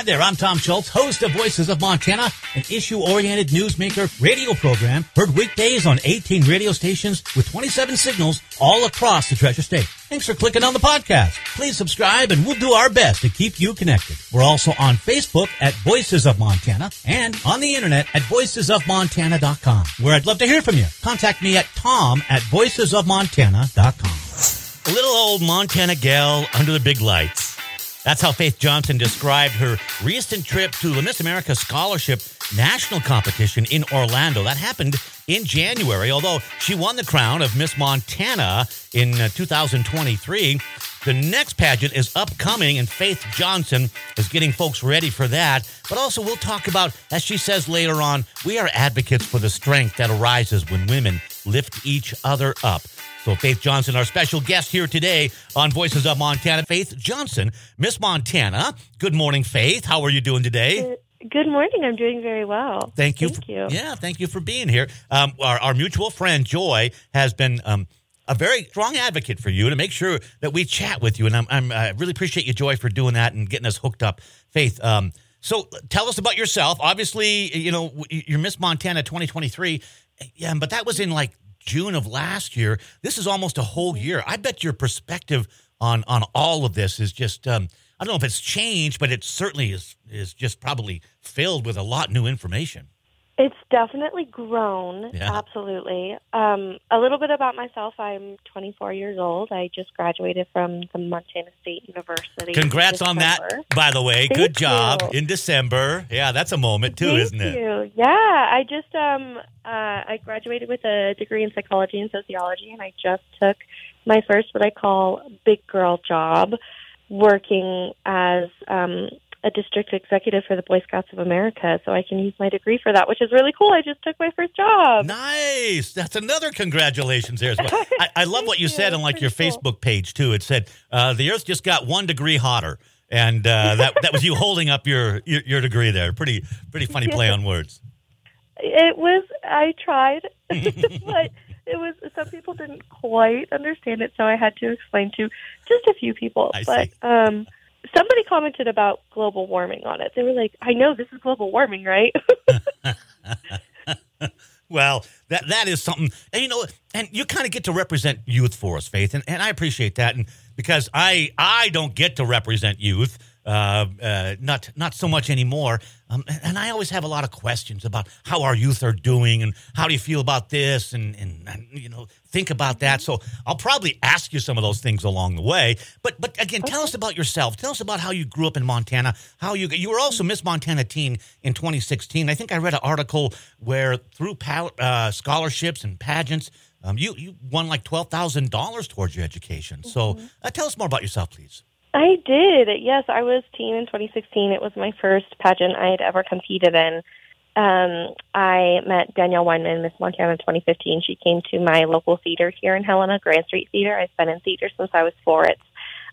Hi there, I'm Tom Schultz, host of Voices of Montana, an issue-oriented newsmaker radio program heard weekdays on 18 radio stations with 27 signals all across the Treasure State. Thanks for clicking on the podcast. Please subscribe and we'll do our best to keep you connected. We're also on Facebook at Voices of Montana and on the internet at voicesofmontana.com, where I'd love to hear from you. Contact me at tom at voicesofmontana.com. A little old Montana gal under the big lights. That's how Faith Johnson described her recent trip to the Miss America Scholarship National Competition in Orlando. That happened in January, although she won the crown of Miss Montana in uh, 2023. The next pageant is upcoming, and Faith Johnson is getting folks ready for that. But also, we'll talk about, as she says later on, we are advocates for the strength that arises when women lift each other up. So, Faith Johnson, our special guest here today on Voices of Montana. Faith Johnson, Miss Montana. Good morning, Faith. How are you doing today? Good morning. I'm doing very well. Thank you. Thank for, you. Yeah, thank you for being here. Um, our, our mutual friend Joy has been um, a very strong advocate for you to make sure that we chat with you, and I'm, I'm I really appreciate you, Joy, for doing that and getting us hooked up. Faith, um, so tell us about yourself. Obviously, you know you're Miss Montana 2023, yeah, but that was in like June of last year. This is almost a whole year. I bet your perspective on on all of this is just um, I don't know if it's changed, but it certainly is is just probably filled with a lot new information. It's definitely grown. Yeah. Absolutely. Um, a little bit about myself. I'm 24 years old. I just graduated from the Montana State University. Congrats on that, by the way. Thank Good job you. in December. Yeah, that's a moment too, Thank isn't it? you. Yeah, I just um uh, I graduated with a degree in psychology and sociology, and I just took my first what I call big girl job, working as um, a district executive for the Boy Scouts of America. So I can use my degree for that, which is really cool. I just took my first job. Nice. That's another congratulations there as well. I, I love what you Thank said you. on like your cool. Facebook page too. It said uh, the Earth just got one degree hotter, and uh, that that was you holding up your, your your degree there. Pretty pretty funny play on words. It was. I tried, but it was. Some people didn't quite understand it, so I had to explain to just a few people. I but see. um, somebody commented about global warming on it. They were like, "I know this is global warming, right?" Well, that that is something, and you know, and you kind of get to represent youth for us, Faith, and, and I appreciate that, and because I I don't get to represent youth, uh, uh, not not so much anymore, um, and, I always have a lot of questions about how our youth are doing, and how do you feel about this, and and, and you know, think about that. So I'll probably ask you some of those things along the way, but but again, tell us about yourself. Tell us about how you grew up in Montana. How you you were also Miss Montana Teen in 2016. I think I read an article where through pal- uh, scholarships and pageants, um, you you won like twelve thousand dollars towards your education. So uh, tell us more about yourself, please. I did. Yes, I was teen in 2016. It was my first pageant I had ever competed in. Um, I met Danielle Wineman, Miss Montana 2015. She came to my local theater here in Helena, Grand Street Theater. I've been in theater since I was four. It's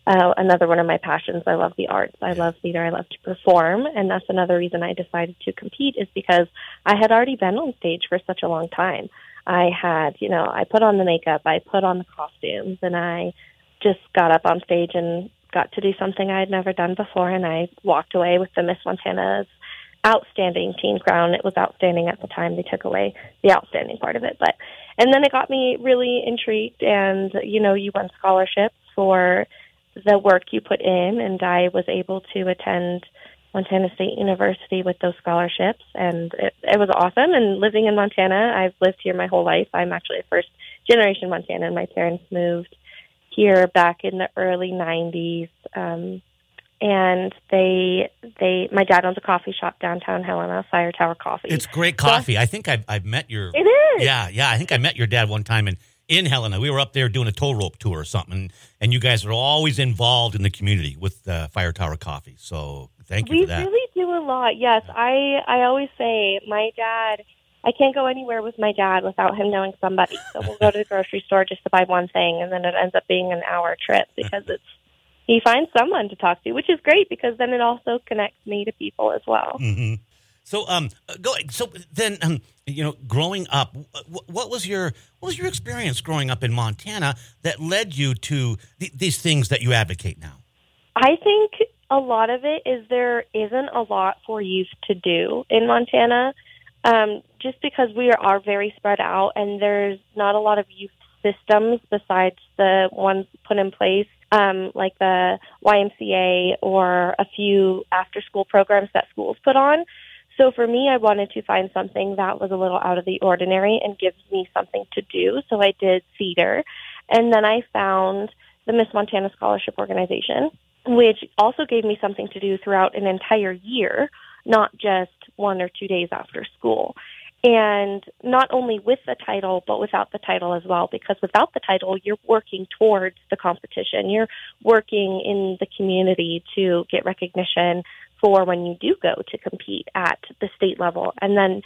uh, another one of my passions. I love the arts. I love theater. I love to perform, and that's another reason I decided to compete is because I had already been on stage for such a long time. I had, you know, I put on the makeup, I put on the costumes, and I just got up on stage and got to do something I had never done before, and I walked away with the Miss Montana's outstanding teen crown. It was outstanding at the time. They took away the outstanding part of it, but and then it got me really intrigued. And you know, you won scholarships for the work you put in, and I was able to attend Montana State University with those scholarships, and it, it was awesome. And living in Montana, I've lived here my whole life. I'm actually a first generation Montana, and My parents moved here back in the early '90s, um, and they they my dad owns a coffee shop downtown Helena, Fire Tower Coffee. It's great coffee. I think I've, I've met your it is. yeah yeah. I think I met your dad one time in in Helena. We were up there doing a tow rope tour or something, and you guys are always involved in the community with uh, Fire Tower Coffee. So thank you We for that. really do a lot. Yes, I I always say my dad. I can't go anywhere with my dad without him knowing somebody. So we'll go to the grocery store just to buy one thing, and then it ends up being an hour trip because it's he finds someone to talk to, which is great because then it also connects me to people as well. hmm So um, go. So then um, you know, growing up, what was your what was your experience growing up in Montana that led you to th- these things that you advocate now? I think a lot of it is there isn't a lot for youth to do in Montana, um, just because we are, very spread out and there's not a lot of youth systems besides the ones put in place, um, like the YMCA or a few after school programs that schools put on. So for me, I wanted to find something that was a little out of the ordinary and gives me something to do. So I did theater. And then I found the Miss Montana Scholarship Organization, which also gave me something to do throughout an entire year, not just one or two days after school. And not only with the title, but without the title as well, because without the title, you're working towards the competition. You're working in the community to get recognition for when you do go to compete at the state level. And then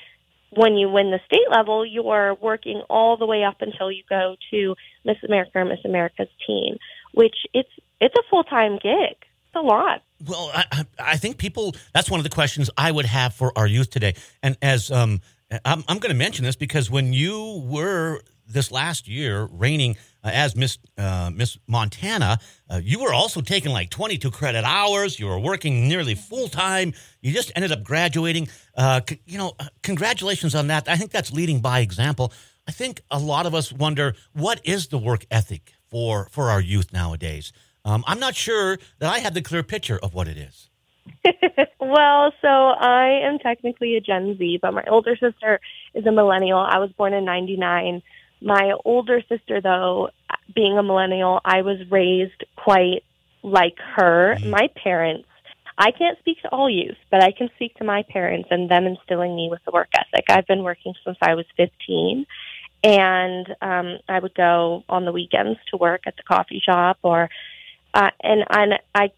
when you win the state level, you're working all the way up until you go to Miss America or Miss America's teen, which it's it's a full time gig. It's a lot. Well, I, I think people. That's one of the questions I would have for our youth today. And as um, I'm, I'm going to mention this because when you were this last year reigning uh, as Miss uh, Miss Montana, uh, you were also taking like 22 credit hours. You were working nearly full time. You just ended up graduating. Uh, c- you know, uh, congratulations on that. I think that's leading by example. I think a lot of us wonder what is the work ethic for for our youth nowadays. Um, I'm not sure that I have the clear picture of what it is. well, so I am technically a Gen Z, but my older sister is a millennial. I was born in 99. My older sister, though, being a millennial, I was raised quite like her. Mhm. My parents, I can't speak to all youth, but I can speak to my parents and them instilling me with the work ethic. I've been working since I was 15, and um, I would go on the weekends to work at the coffee shop, or uh, and and I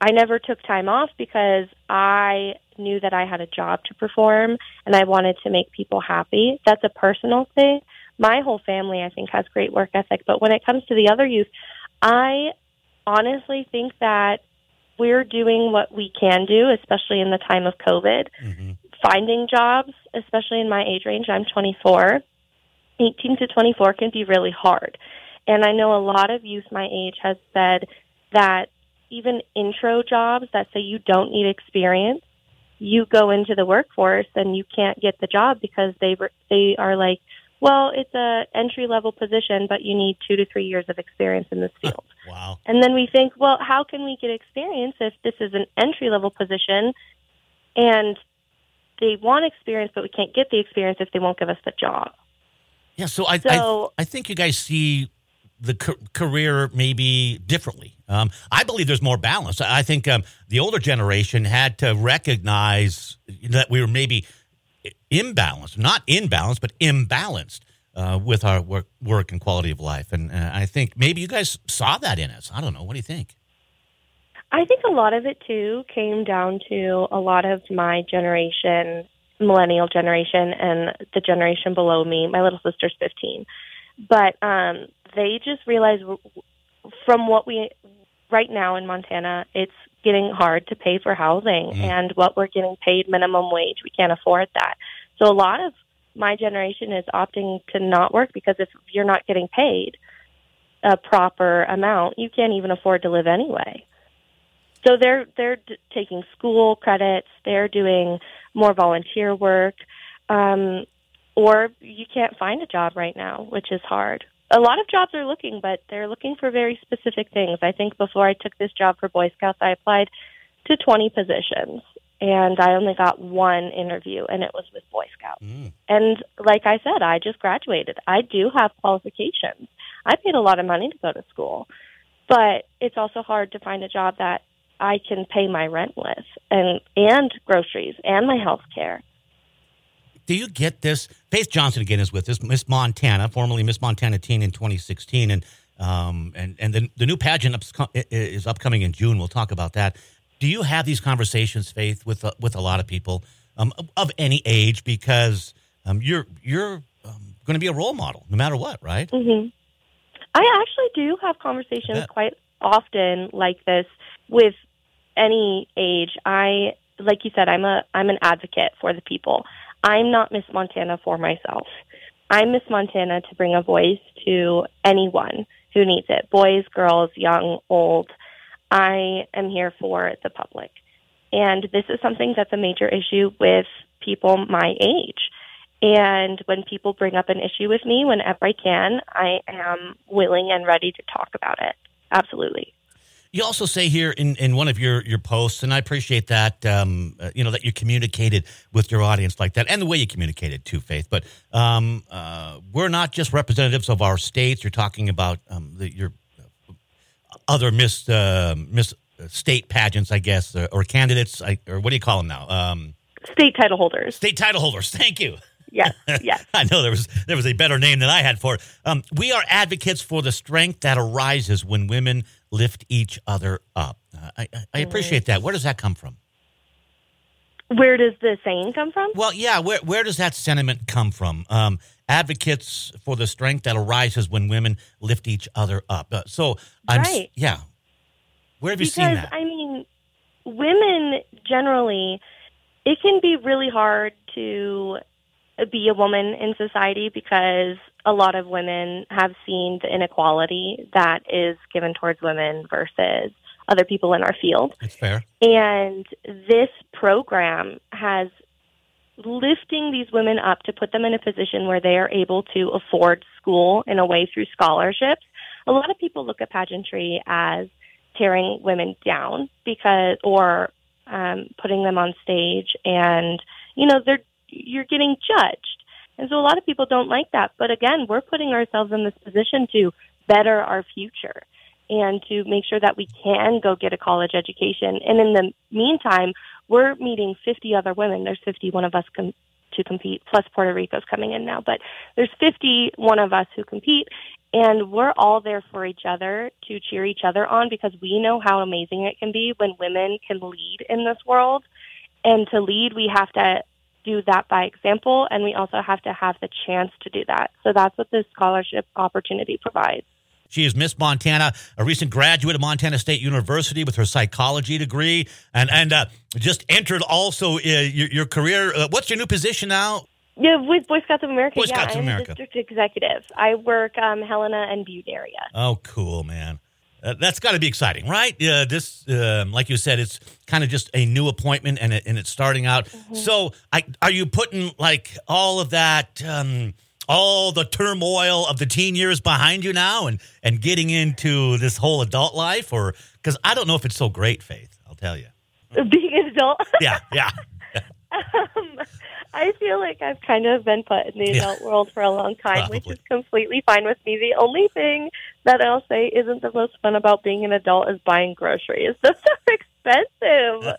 I never took time off because I knew that I had a job to perform and I wanted to make people happy. That's a personal thing. My whole family, I think, has great work ethic. But when it comes to the other youth, I honestly think that we're doing what we can do, especially in the time of COVID. Mm-hmm. Finding jobs, especially in my age range, I'm 24. 18 to 24 can be really hard. And I know a lot of youth my age has said that even intro jobs that say you don't need experience, you go into the workforce and you can't get the job because they they are like, well, it's a entry level position, but you need two to three years of experience in this field. Wow. And then we think, well, how can we get experience if this is an entry level position and they want experience, but we can't get the experience if they won't give us the job? Yeah. So I, So- I I think you guys see the ca- career maybe differently. Um, I believe there's more balance. I think um, the older generation had to recognize that we were maybe imbalanced, not imbalanced, but imbalanced uh, with our work, work and quality of life. And uh, I think maybe you guys saw that in us. I don't know. What do you think? I think a lot of it too came down to a lot of my generation, millennial generation, and the generation below me. My little sister's 15. But um, they just w- from what we, right now in Montana, it's getting hard to pay for housing. Mm. And what we're getting paid minimum wage, we can't afford that. So a lot of my generation is opting to not work because if you're not getting paid a proper amount, you can't even afford to live anyway. So they're they're d- taking school credits. They're doing more volunteer work, um, or you can't find a job right now, which is hard. A lot of jobs are looking, but they're looking for very specific things. I think before I took this job for Boy Scouts, I applied to 20 positions, and I only got one interview, and it was with Boy Scouts. Mm. And like I said, I just graduated. I do have qualifications. I paid a lot of money to go to school, but it's also hard to find a job that I can pay my rent with and and groceries and my health care. Do you get this? Faith Johnson again is with us, Miss Montana, formerly Miss Montana Teen in 2016, and um, and and the, the new pageant is upcoming in June. We'll talk about that. Do you have these conversations, Faith, with uh, with a lot of people um, of- any age? Because um, you're you're um, going to be a role model, no matter what, right? hmm I actually do have conversations quite often like this with any age. I like you said, I'm a I'm an advocate for the people. I'm not Miss Montana for myself. I'm Miss Montana to bring a voice to anyone who needs it. Boys, girls, young, old. I am here for the public. And this is something that's a major issue with people my age. And when people bring up an issue with me, whenever I can, I am willing and ready to talk about it. Absolutely. You also say here in, in one of your, your posts, and I appreciate that, um, uh, you know, that you communicated with your audience like that and the way you communicated too, Faith. But um, uh, we're not just representatives of our states. You're talking about um, the, your uh, other Miss, uh, Miss State pageants, I guess, or, or candidates, or what do you call them now? Um, state title holders. State title holders. Thank you. Yes, yes. I know there was there was a better name than I had for it. Um, we are advocates for the strength that arises when women lift each other up. Uh, I, I appreciate that. Where does that come from? Where does the saying come from? Well, yeah. Where where does that sentiment come from? Um, advocates for the strength that arises when women lift each other up. Uh, so I'm right. yeah. Where have because, you seen that? I mean, women generally, it can be really hard to be a woman in society because a lot of women have seen the inequality that is given towards women versus other people in our field. That's fair. And this program has lifting these women up to put them in a position where they are able to afford school in a way through scholarships. A lot of people look at pageantry as tearing women down because or um, putting them on stage and you know they're you're getting judged. And so a lot of people don't like that. But again, we're putting ourselves in this position to better our future and to make sure that we can go get a college education. And in the meantime, we're meeting 50 other women. There's 51 of us com- to compete, plus Puerto Rico's coming in now. But there's 51 of us who compete, and we're all there for each other to cheer each other on because we know how amazing it can be when women can lead in this world. And to lead, we have to do that by example, and we also have to have the chance to do that. So that's what this scholarship opportunity provides. She is Miss Montana, a recent graduate of Montana State University with her psychology degree, and and uh, just entered also uh, your, your, career. Uh, what's your new position now? Yeah, with Boy Scouts of America. Boy yeah, Scouts of I'm America. district executive. I work um, Helena and Butte area. Oh, cool, man. Uh, that's got to be exciting, right? Yeah, this, um, like you said, it's kind of just a new appointment, and it, and it's starting out. Mm-hmm. So, I, are you putting like all of that, um, all the turmoil of the teen years behind you now, and and getting into this whole adult life, or because I don't know if it's so great, Faith. I'll tell you. Being an adult. yeah, yeah. um, I feel like I've kind of been put in the adult world for a long time, Probably. which is completely fine with me. The only thing that I'll say isn't the most fun about being an adult is buying groceries. Those are expensive.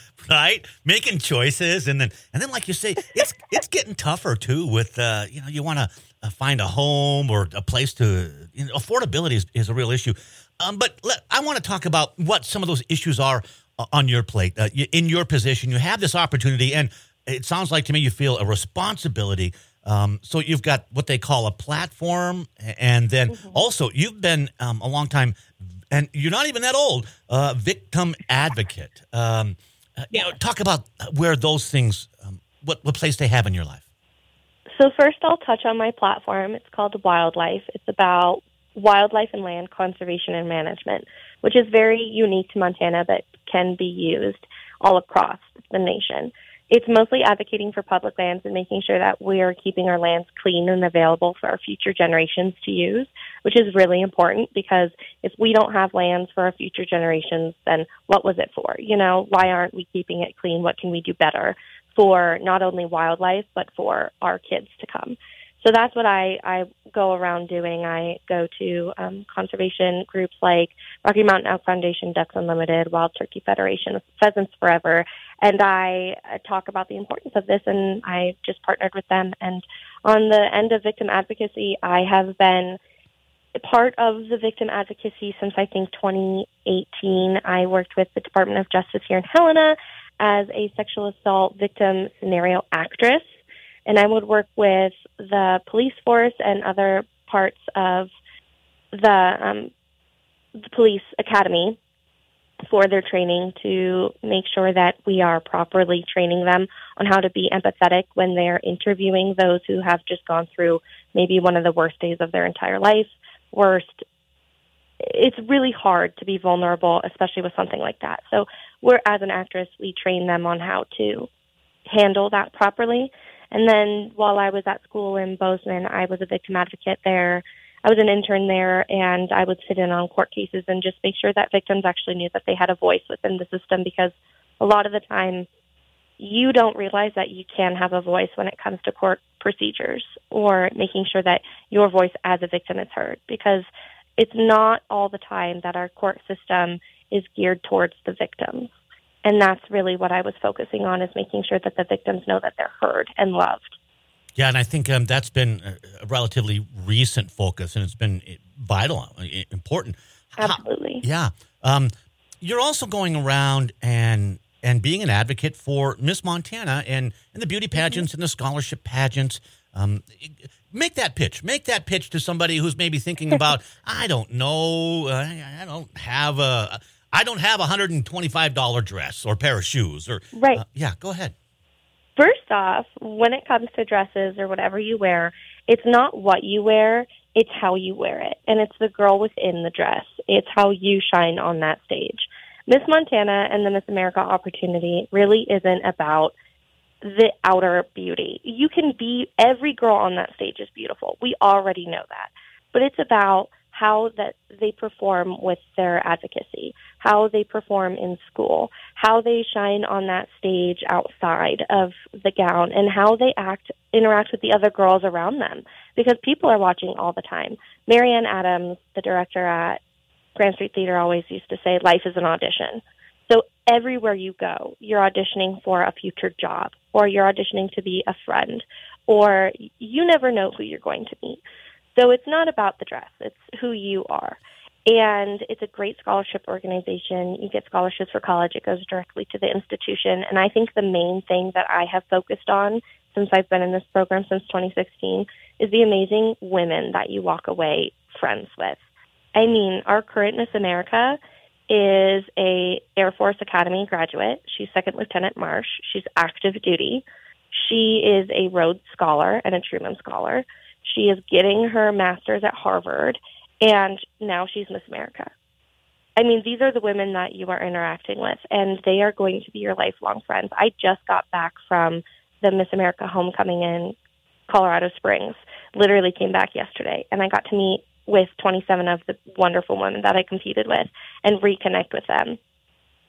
right? Making choices and then and then like you say, it's it's getting tougher too with uh you know, you want to uh, find a home or a place to you know, affordability is, is a real issue. Um, but let, I want to talk about what some of those issues are uh, on your plate. Uh, in your position, you have this opportunity and it sounds like to me you feel a responsibility. Um, so you've got what they call a platform, and then mm-hmm. also you've been um, a long time, and you're not even that old, uh, victim advocate. Um, uh, you know, talk about where those things, um, what what place they have in your life. So first, I'll touch on my platform. It's called Wildlife. It's about wildlife and land conservation and management, which is very unique to Montana, but can be used all across the nation it's mostly advocating for public lands and making sure that we are keeping our lands clean and available for our future generations to use, which is really important because if we don't have lands for our future generations, then what was it for? You know, why aren't we keeping it clean? What can we do better for not only wildlife, but for our kids to come? So that's what I, I go around doing. I go to um, conservation groups like Rocky Mountain Elk Foundation, Ducks Unlimited, Wild Turkey Federation, Pheasants Forever, and I uh, talk about the importance of this. And I just partnered with them. And on the end of victim advocacy, I have been part of the victim advocacy since I think 2018. I worked with the Department of Justice here in Helena as a sexual assault victim scenario actress and I would work with the police force and other parts of the, um, the police academy for their training to make sure that we are properly training them on how to be empathetic when they're interviewing those who have just gone through maybe one of the worst days of their entire life, worst it's really hard to be vulnerable, especially with something like that. So, we're as an actress, we train them on how to handle that properly. And then while I was at school in Bozeman, I was a victim advocate there. I was an intern there, and I would sit in on court cases and just make sure that victims actually knew that they had a voice within the system because a lot of the time you don't realize that you can have a voice when it comes to court procedures or making sure that your voice as a victim is heard because it's not all the time that our court system is geared towards the victims. And that's really what I was focusing on is making sure that the victims know that they're heard and loved. Yeah, and I think um, that's been a relatively recent focus, and it's been vital, uh, important. Absolutely. How, yeah. Um, you're also going around and and being an advocate for Miss Montana and, and the beauty mm-hmm. pageants mm-hmm. and the scholarship pageants. Um, make that pitch. Make that pitch to somebody who's maybe thinking about, I don't know, uh, I don't have a, I don't have a hundred and twenty five dollar dress or pair of shoes or right. Uh, yeah, go ahead. First off, when it comes to dresses or whatever you wear, it's not what you wear, it's how you wear it, and it's the girl within the dress. It's how you shine on that stage. Miss Montana and the Miss America opportunity really isn't about the outer beauty. You can be every girl on that stage is beautiful. We already know that. But it's about how that they perform with their advocacy, how they perform in school, how they shine on that stage outside of the gown, and how they act interact with the other girls around them. Because people are watching all the time. Marianne Adams, the director at Grand Street Theater always used to say, life is an audition. So everywhere you go, you're auditioning for a future job, or you're auditioning to be a friend, or you never know who you're going to meet. So it's not about the dress, it's who you are. And it's a great scholarship organization. You get scholarships for college, it goes directly to the institution. And I think the main thing that I have focused on since I've been in this program since 2016 is the amazing women that you walk away friends with. I mean, our current Miss America is a Air Force Academy graduate. She's Second Lieutenant Marsh. She's active duty. She is a Rhodes Scholar and a Truman Scholar. She is getting her master's at Harvard, and now she's Miss America. I mean, these are the women that you are interacting with, and they are going to be your lifelong friends. I just got back from the Miss America homecoming in Colorado Springs. Literally came back yesterday, and I got to meet with 27 of the wonderful women that I competed with and reconnect with them.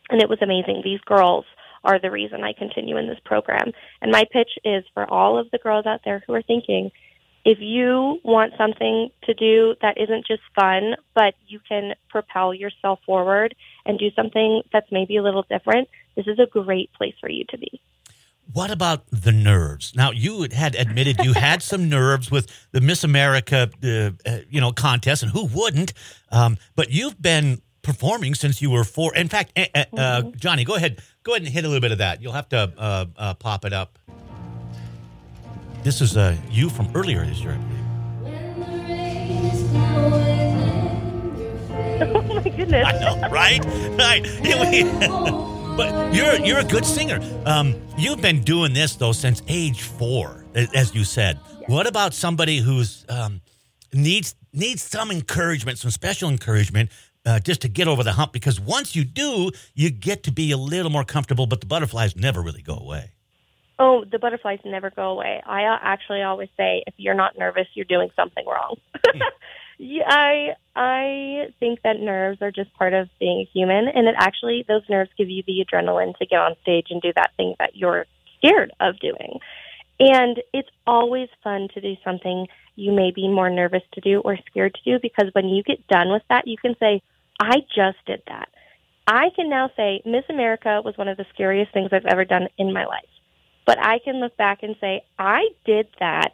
And it was amazing. These girls are the reason I continue in this program. And my pitch is for all of the girls out there who are thinking, if you want something to do that isn't just fun, but you can propel yourself forward and do something that's maybe a little different, this is a great place for you to be. What about the nerves? Now, you had admitted you had some nerves with the Miss America, uh, uh, you know, contest, and who wouldn't? Um, but you've been performing since you were four. In fact, uh, mm-hmm. Johnny, go ahead, go ahead and hit a little bit of that. You'll have to uh, uh, pop it up. This is you from earlier this year, Oh my goodness! I know, right? Right. But you're you're a good singer. Um, you've been doing this though since age four, as you said. Yes. What about somebody who's um, needs needs some encouragement, some special encouragement, uh, just to get over the hump? Because once you do, you get to be a little more comfortable, but the butterflies never really go away. Oh, the butterflies never go away. I uh, actually always say if you're not nervous, you're doing something wrong. Yeah, I I think that nerves are just part of being a human, and it actually those nerves give you the adrenaline to get on stage and do that thing that you're scared of doing. And it's always fun to do something you may be more nervous to do or scared to do because when you get done with that, you can say, "I just did that." I can now say Miss America was one of the scariest things I've ever done in my life. But I can look back and say, I did that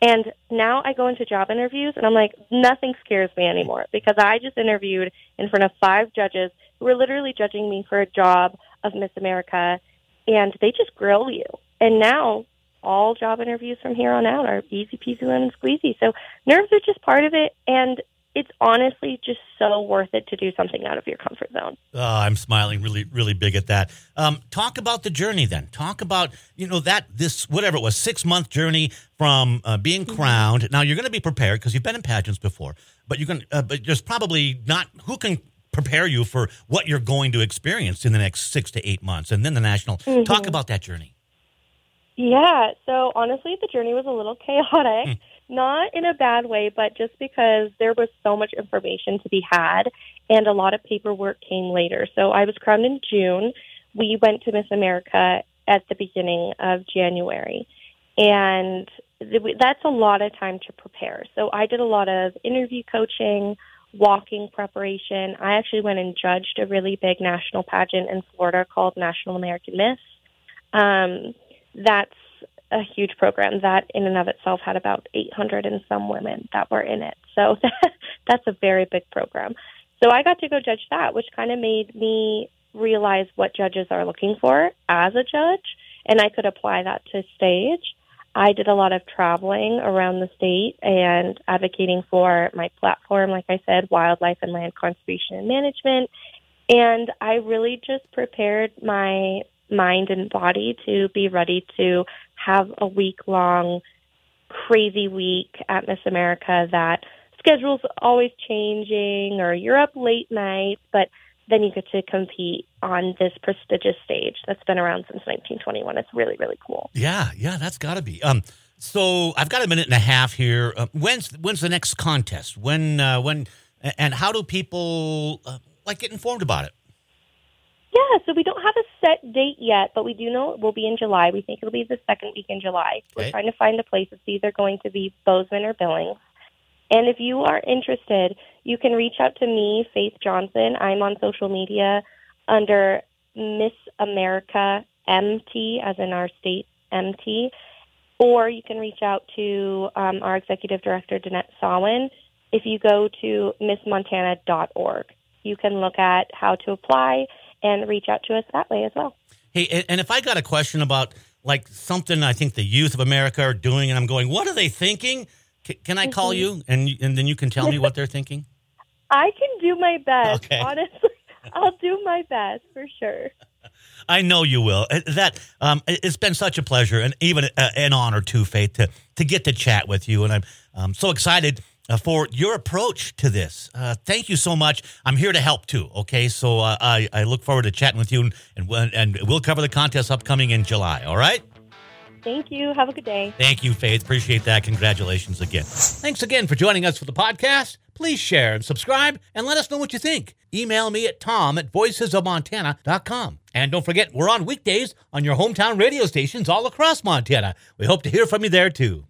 and now I go into job interviews and I'm like, nothing scares me anymore because I just interviewed in front of five judges who were literally judging me for a job of Miss America and they just grill you. And now all job interviews from here on out are easy peasy lemon squeezy. So nerves are just part of it and it's honestly just so worth it to do something out of your comfort zone. Oh, I'm smiling really, really big at that. Um, talk about the journey then. Talk about, you know, that this, whatever it was, six month journey from uh, being Mm-hmm. crowned. Now, you're going to be prepared because you've been in pageants before, but you're going to, uh, but there's probably not, who can prepare you for what you're going to experience in the next six to eight months and then the national. Mm-hmm. Talk about that journey. Yeah, so honestly, the journey was a little chaotic. Not in a bad way, but just because there was so much information to be had and a lot of paperwork came later. So I was crowned in June. We went to Miss America at the beginning of January. And that's a lot of time to prepare. So I did a lot of interview coaching, walking preparation. I actually went and judged a really big national pageant in Florida called National American Miss. Um, that's a huge program that in and of itself had about 800 and some women that were in it. So that's a very big program. So I got to go judge that, which kind of made me realize what judges are looking for as a judge, and I could apply that to stage. I did a lot of traveling around the state and advocating for my platform, like I said, wildlife and land conservation and management. And I really just prepared my mind and body to be ready to have a week long crazy week at Miss America that schedule's always changing or you're up late nights, but then you get to compete on this prestigious stage that's been around since 1921. It's really, really cool. Yeah, yeah, that's got to be. Um, so I've got a minute and a half here. Uh, when's when's the next contest? When uh, when and how do people uh, like get informed about it? Yeah, so we don't have a set date yet, but we do know it will be in July. We think it'll be the second week in July. We're trying to find a place. It's either going to be Bozeman or Billings. And if you are interested, you can reach out to me, Faith Johnson. I'm on social media under Miss America MT, as in our state MT. Or you can reach out to um, our executive director, Danette Sawin. If you go to missmontana.org, you can look at how to apply and reach out to us that way as well. Hey, and- if I got a question about like something I think the youth of America are doing, and I'm going, what are they thinking? C- can I call you and and then you can tell me what they're thinking? I can do my best. Okay. Honestly, I'll do my best for sure. I know you will. Uh, That um, it- it's been such a pleasure and even an honor too, Faith, to to get to chat with you, and I'm um, so excited uh, for your approach to this. Uh, thank you so much. I'm here to help too. Okay, so uh, I I look forward to chatting with you, and and, we'll- and we'll cover the contest upcoming in July. All right. Thank you. Have a good day. Thank you, Faith. Appreciate that. Congratulations again. Thanks again for joining us for the podcast. Please share and subscribe and let us know what you think. Email me at tom at voicesofmontana.com. And don't forget, we're on weekdays on your hometown radio stations all across Montana. We hope to hear from you there too.